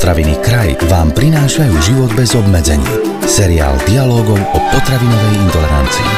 Potraviny Kraj vám prinášajú život bez obmedzení. Seriál dialogov o potravinovej intolerancii.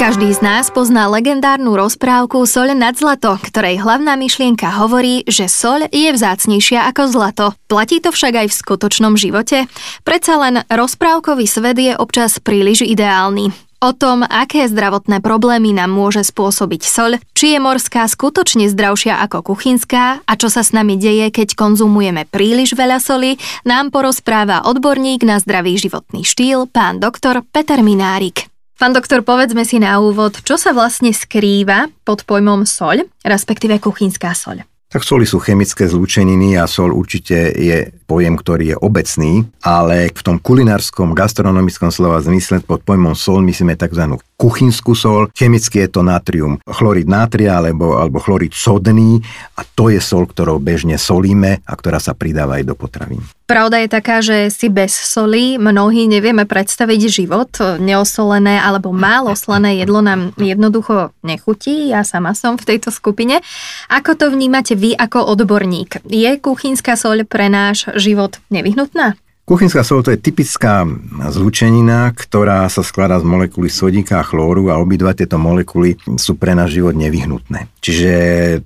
Každý z nás pozná legendárnu rozprávku Soľ nad zlato, ktorej hlavná myšlienka hovorí, že soľ je vzácnejšia ako zlato. Platí to však aj v skutočnom živote? Predsa len rozprávkový svet je občas príliš ideálny. O tom, aké zdravotné problémy nám môže spôsobiť soľ, či je morská skutočne zdravšia ako kuchynská a čo sa s nami deje, keď konzumujeme príliš veľa soli, nám porozpráva odborník na zdravý životný štýl, pán doktor Peter Minárik. Pán doktor, povedzme si na úvod, čo sa vlastne skrýva pod pojmom soľ, respektíve kuchynská soľ. Tak soli sú chemické zlúčeniny a sol určite je pojem, ktorý je obecný, ale v tom kulinárskom, gastronomickom slova zmysle pod pojmom sol myslíme tzv. Kuchynskú sol. Chemicky je to natrium chlorid natria alebo, alebo chlorid sodný a to je sol, ktorou bežne solíme a ktorá sa pridáva aj do potravín. Pravda je taká, že si bez soli mnohí nevieme predstaviť život. Neosolené alebo málo slané jedlo nám jednoducho nechutí. Ja sama som v tejto skupine. Ako to vnímate vy ako odborník? Je kuchynská soľ pre náš život nevyhnutná? Kuchynská sol to je typická zlučenina, ktorá sa skladá z molekuly sodíka a chlóru a obidva tieto molekuly sú pre náš život nevyhnutné. Čiže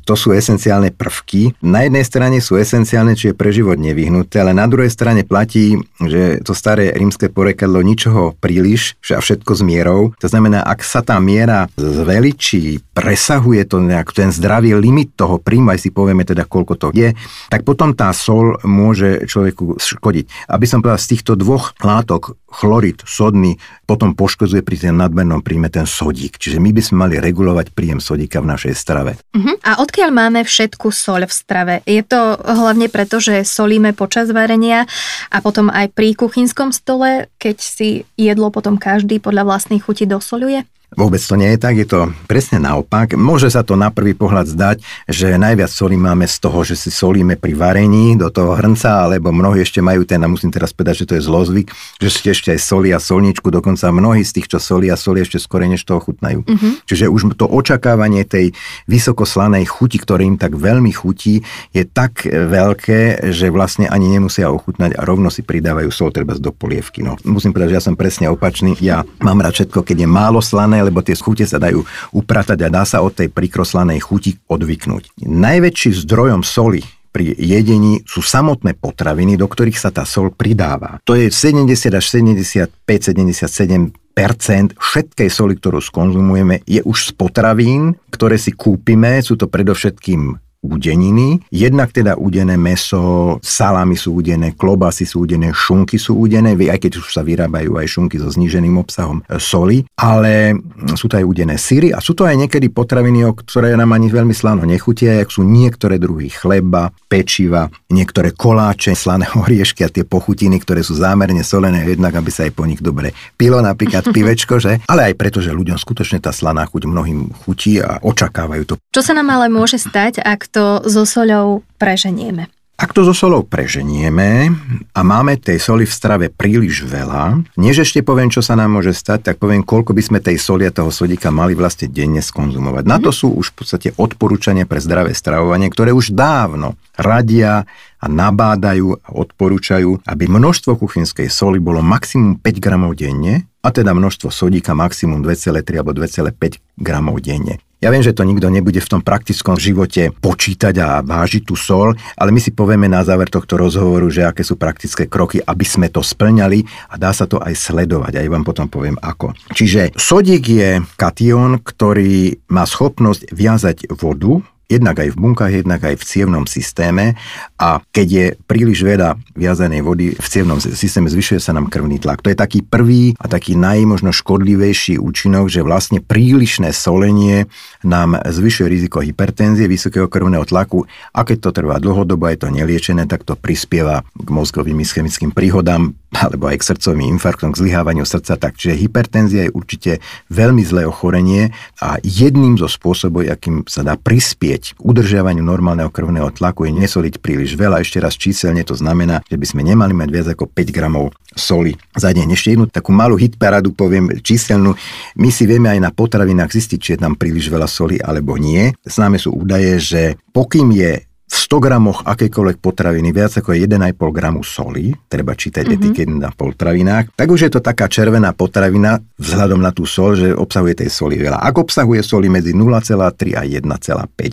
to sú esenciálne prvky. Na jednej strane sú esenciálne, či je pre život nevyhnuté, ale na druhej strane platí, že to staré rímske porekadlo ničoho príliš a všetko s mierou. To znamená, ak sa tá miera zveličí, presahuje to nejak ten zdravý limit toho príjmu, aj si povieme teda, koľko to je, tak potom tá sol môže človeku škodiť. Aby som povedal, z týchto dvoch látok, chlorid, sodný, potom poškodzuje pri tým nadmernom príjme ten sodík. Čiže my by sme mali regulovať príjem sodíka v našej strave. Uh-huh. A odkiaľ máme všetku soľ v strave? Je to hlavne preto, že solíme počas varenia a potom aj pri kuchynskom stole, keď si jedlo potom každý podľa vlastnej chuti dosoluje? Vôbec to nie je tak, je to presne naopak. Môže sa to na prvý pohľad zdať, že najviac soli máme z toho, že si solíme pri varení do toho hrnca, alebo mnohí ešte majú ten, a musím teraz povedať, že to je zlozvyk, že ste ešte aj soli a solničku, dokonca mnohí z tých, čo soli a soli ešte skôr než toho chutnajú. Uh-huh. Čiže už to očakávanie tej vysokoslanej chuti, ktoré im tak veľmi chutí, je tak veľké, že vlastne ani nemusia ochutnať a rovno si pridávajú sol treba do polievky. No, musím povedať, že ja som presne opačný. Ja mám rád všetko, keď je málo slané, lebo tie chute sa dajú upratať a dá sa od tej prikroslanej chuti odvyknúť. Najväčší zdrojom soli pri jedení sú samotné potraviny, do ktorých sa tá sol pridáva. To je 70 až 75, 77% všetkej soli, ktorú skonzumujeme, je už z potravín, ktoré si kúpime. Sú to predovšetkým údeniny. Jednak teda údené meso, salámy sú údené, klobasy sú údené, šunky sú údené, aj keď už sa vyrábajú aj šunky so zníženým obsahom soli, ale sú to aj údené syry a sú to aj niekedy potraviny, o ktoré nám ani veľmi slano nechutia, jak sú niektoré druhy chleba, pečiva, niektoré koláče, slané oriešky a tie pochutiny, ktoré sú zámerne solené, jednak aby sa aj po nich dobre pilo, napríklad pivečko, že? Ale aj preto, že ľuďom skutočne tá slaná chuť mnohým chutí a očakávajú to. Čo sa nám ale môže stať, ak to so soľou preženieme. Ak to so solou preženieme a máme tej soli v strave príliš veľa, než ešte poviem, čo sa nám môže stať, tak poviem, koľko by sme tej soli a toho sodíka mali vlastne denne skonzumovať. Na to mhm. sú už v podstate odporúčania pre zdravé stravovanie, ktoré už dávno radia a nabádajú a odporúčajú, aby množstvo kuchynskej soli bolo maximum 5 gramov denne a teda množstvo sodíka maximum 2,3 alebo 2,5 gramov denne. Ja viem, že to nikto nebude v tom praktickom živote počítať a vážiť tú sol, ale my si povieme na záver tohto rozhovoru, že aké sú praktické kroky, aby sme to splňali a dá sa to aj sledovať. Aj vám potom poviem ako. Čiže sodík je kation, ktorý má schopnosť viazať vodu jednak aj v bunkách, jednak aj v cievnom systéme. A keď je príliš veľa viazanej vody v cievnom systéme, zvyšuje sa nám krvný tlak. To je taký prvý a taký najmožno škodlivejší účinok, že vlastne prílišné solenie nám zvyšuje riziko hypertenzie, vysokého krvného tlaku. A keď to trvá dlhodobo, je to neliečené, tak to prispieva k mozgovým ischemickým príhodám, alebo aj k srdcovým infarktom, k zlyhávaniu srdca. Tak, čiže hypertenzia je určite veľmi zlé ochorenie a jedným zo spôsobov, akým sa dá prispieť k udržiavaniu normálneho krvného tlaku, je nesoliť príliš veľa. Ešte raz číselne to znamená, že by sme nemali mať viac ako 5 gramov soli za deň. Ešte jednu takú malú hitparadu poviem číselnú. My si vieme aj na potravinách zistiť, či je tam príliš veľa soli alebo nie. Známe sú údaje, že pokým je v v 100 gramoch akékoľvek potraviny viac ako 1,5 gramu soli, treba čítať mm-hmm. etikety na potravinách, tak už je to taká červená potravina vzhľadom na tú sol, že obsahuje tej soli veľa. Ak obsahuje soli medzi 0,3 a 1,5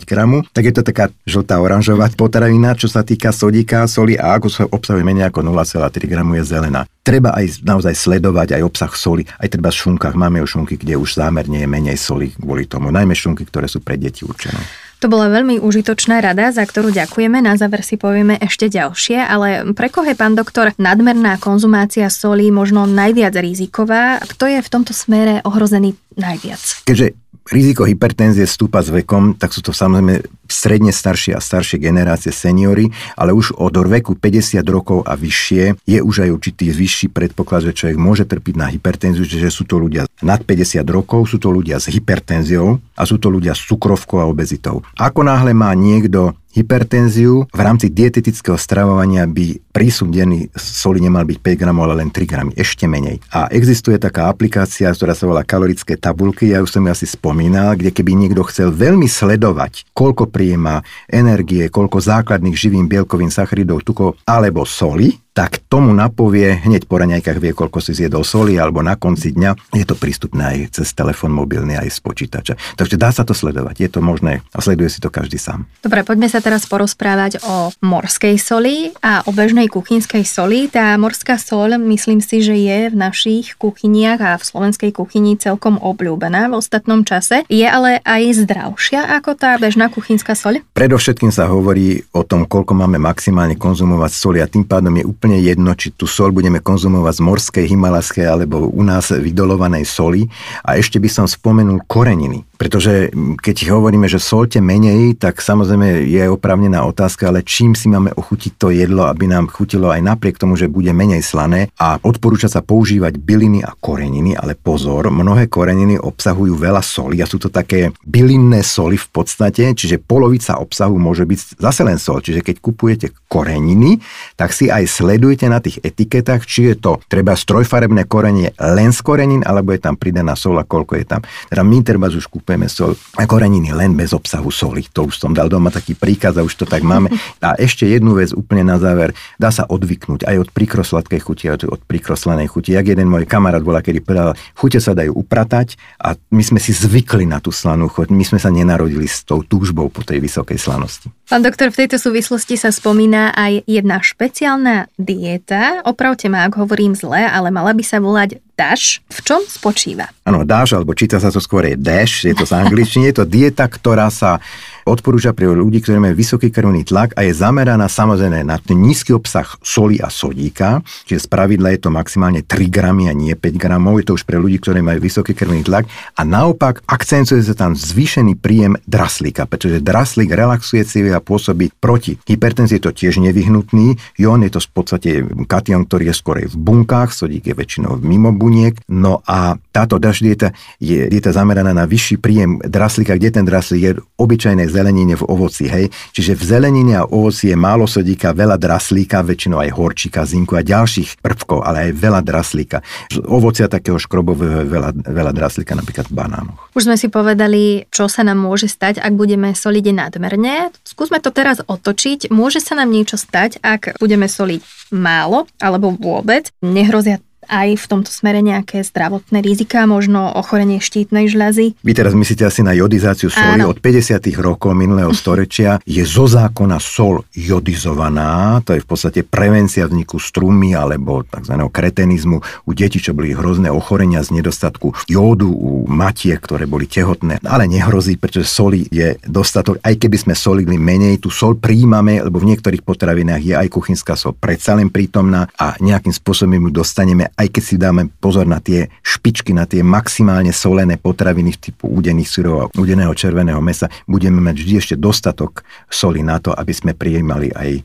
gramu, tak je to taká žltá oranžová potravina, čo sa týka sodíka, soli a ako sa obsahuje menej ako 0,3 gramu je zelená. Treba aj naozaj sledovať aj obsah soli, aj treba v šunkách. Máme už šunky, kde už zámerne je menej soli kvôli tomu. Najmä šunky, ktoré sú pre deti určené. To bola veľmi užitočná rada, za ktorú ďakujeme. Na záver si povieme ešte ďalšie, ale pre koho je, pán doktor, nadmerná konzumácia solí možno najviac riziková? Kto je v tomto smere ohrozený najviac? Keďže riziko hypertenzie stúpa s vekom, tak sú to samozrejme stredne staršie a staršie generácie seniory, ale už od veku 50 rokov a vyššie je už aj určitý vyšší predpoklad, že človek môže trpiť na hypertenziu, čiže sú to ľudia nad 50 rokov, sú to ľudia s hypertenziou a sú to ľudia s cukrovkou a obezitou. Ako náhle má niekto hypertenziu, v rámci dietetického stravovania by prísun denný soli nemal byť 5 gramov, ale len 3 gramy, ešte menej. A existuje taká aplikácia, ktorá sa volá kalorické tabulky, ja už som ju asi spomínal, kde keby niekto chcel veľmi sledovať, koľko príjma energie, koľko základných živým bielkovín, sacharidov, tukov alebo soli, tak tomu napovie hneď po raňajkách vie, koľko si zjedol soli, alebo na konci dňa je to prístupné aj cez telefón mobilný, aj z počítača. Takže dá sa to sledovať, je to možné a sleduje si to každý sám. Dobre, poďme sa teraz porozprávať o morskej soli a o bežnej kuchynskej soli. Tá morská sol, myslím si, že je v našich kuchyniach a v slovenskej kuchyni celkom obľúbená v ostatnom čase. Je ale aj zdravšia ako tá bežná kuchynská soľ? Predovšetkým sa hovorí o tom, koľko máme maximálne konzumovať soli a tým pádom je úplne jedno, či tú sol budeme konzumovať z morskej, himalajskej alebo u nás vydolovanej soli. A ešte by som spomenul koreniny. Pretože keď hovoríme, že solte menej, tak samozrejme je opravnená otázka, ale čím si máme ochutiť to jedlo, aby nám chutilo aj napriek tomu, že bude menej slané a odporúča sa používať byliny a koreniny, ale pozor, mnohé koreniny obsahujú veľa soli a sú to také bylinné soli v podstate, čiže polovica obsahu môže byť zase len sol. Čiže keď kupujete koreniny, tak si aj sledujte na tých etiketách, či je to treba strojfarebné korenie len z korenín, alebo je tam pridaná sol a koľko je tam. Teda my treba už kúpeme sol a koreniny len bez obsahu soli. To už som dal doma taký príkaz a už to tak máme. A ešte jednu vec úplne na záver. Dá sa odvyknúť aj od príkrosladkej chuti, aj od príkroslenej chuti. Jak jeden môj kamarát bola, kedy povedal, chute sa dajú upratať a my sme si zvykli na tú slanú chuť. My sme sa nenarodili s tou túžbou po tej vysokej slanosti. Pán doktor, v tejto súvislosti sa spomína aj jedna špeciálna dieta. Opravte ma, ak hovorím zle, ale mala by sa volať DASH. V čom spočíva? Áno, DASH, alebo číta sa to skôr je DASH, je to z angličtiny. Je to dieta, ktorá sa odporúča pre ľudí, ktorí majú vysoký krvný tlak a je zameraná samozrejme na ten nízky obsah soli a sodíka, čiže z pravidla je to maximálne 3 gramy a nie 5 gramov, je to už pre ľudí, ktorí majú vysoký krvný tlak. A naopak akcentuje sa tam zvýšený príjem draslíka, pretože draslík relaxuje civy a pôsobí proti hypertenzii, je to tiež nevyhnutný, ion je to v podstate kation, ktorý je skôr v bunkách, sodík je väčšinou mimo buniek, no a táto dieta je dieta zameraná na vyšší príjem draslíka, kde ten draslík je obyčajné zelenine v ovoci, hej. Čiže v zelenine a ovoci je málo sodíka, veľa draslíka, väčšinou aj horčíka, zinku a ďalších prvkov, ale aj veľa draslíka. Z ovocia takého škrobového je veľa, veľa draslíka, napríklad v banánoch. Už sme si povedali, čo sa nám môže stať, ak budeme soliť nadmerne. Skúsme to teraz otočiť. Môže sa nám niečo stať, ak budeme soliť málo alebo vôbec. Nehrozia aj v tomto smere nejaké zdravotné rizika, možno ochorenie štítnej žľazy? Vy teraz myslíte asi na jodizáciu soli. Áno. Od 50. rokov minulého storočia je zo zákona sol jodizovaná. To je v podstate prevencia vzniku strumy alebo tzv. kretenizmu u detí, čo boli hrozné ochorenia z nedostatku jódu u matiek, ktoré boli tehotné. Ale nehrozí, pretože soli je dostatok. Aj keby sme solili menej, tú sol príjmame, lebo v niektorých potravinách je aj kuchynská sol predsa len prítomná a nejakým spôsobom ju dostaneme aj keď si dáme pozor na tie špičky, na tie maximálne solené potraviny typu údených syrov a údeného červeného mesa, budeme mať vždy ešte dostatok soli na to, aby sme prijímali aj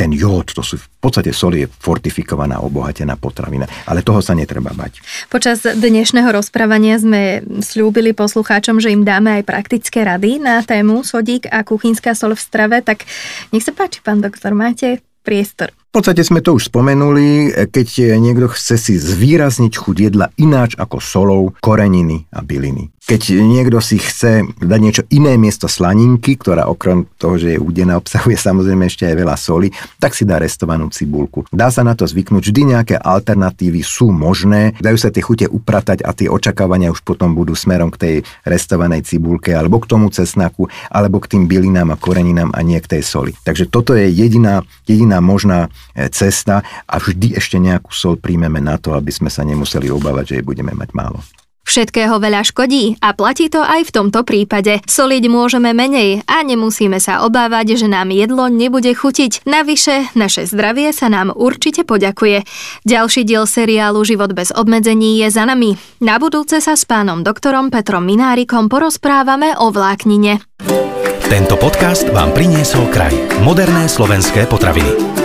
ten jód, to sú v podstate soli je fortifikovaná, obohatená potravina. Ale toho sa netreba bať. Počas dnešného rozprávania sme slúbili poslucháčom, že im dáme aj praktické rady na tému sodík a kuchynská sol v strave, tak nech sa páči, pán doktor, máte priestor. V podstate sme to už spomenuli, keď niekto chce si zvýrazniť chuť jedla ináč ako solou, koreniny a byliny. keď niekto si chce dať niečo iné miesto slaninky, ktorá okrem toho, že je údená, obsahuje samozrejme ešte aj veľa soli, tak si dá restovanú cibulku. Dá sa na to zvyknúť, vždy nejaké alternatívy sú možné, dajú sa tie chute upratať a tie očakávania už potom budú smerom k tej restovanej cibulke alebo k tomu cesnaku, alebo k tým bylinám a koreninám a nie k tej soli. Takže toto je jediná, jediná možná cesta a vždy ešte nejakú sol príjmeme na to, aby sme sa nemuseli obávať, že jej budeme mať málo. Všetkého veľa škodí a platí to aj v tomto prípade. Soliť môžeme menej a nemusíme sa obávať, že nám jedlo nebude chutiť. Navyše, naše zdravie sa nám určite poďakuje. Ďalší diel seriálu Život bez obmedzení je za nami. Na budúce sa s pánom doktorom Petrom Minárikom porozprávame o vláknine. Tento podcast vám priniesol kraj. Moderné slovenské potraviny.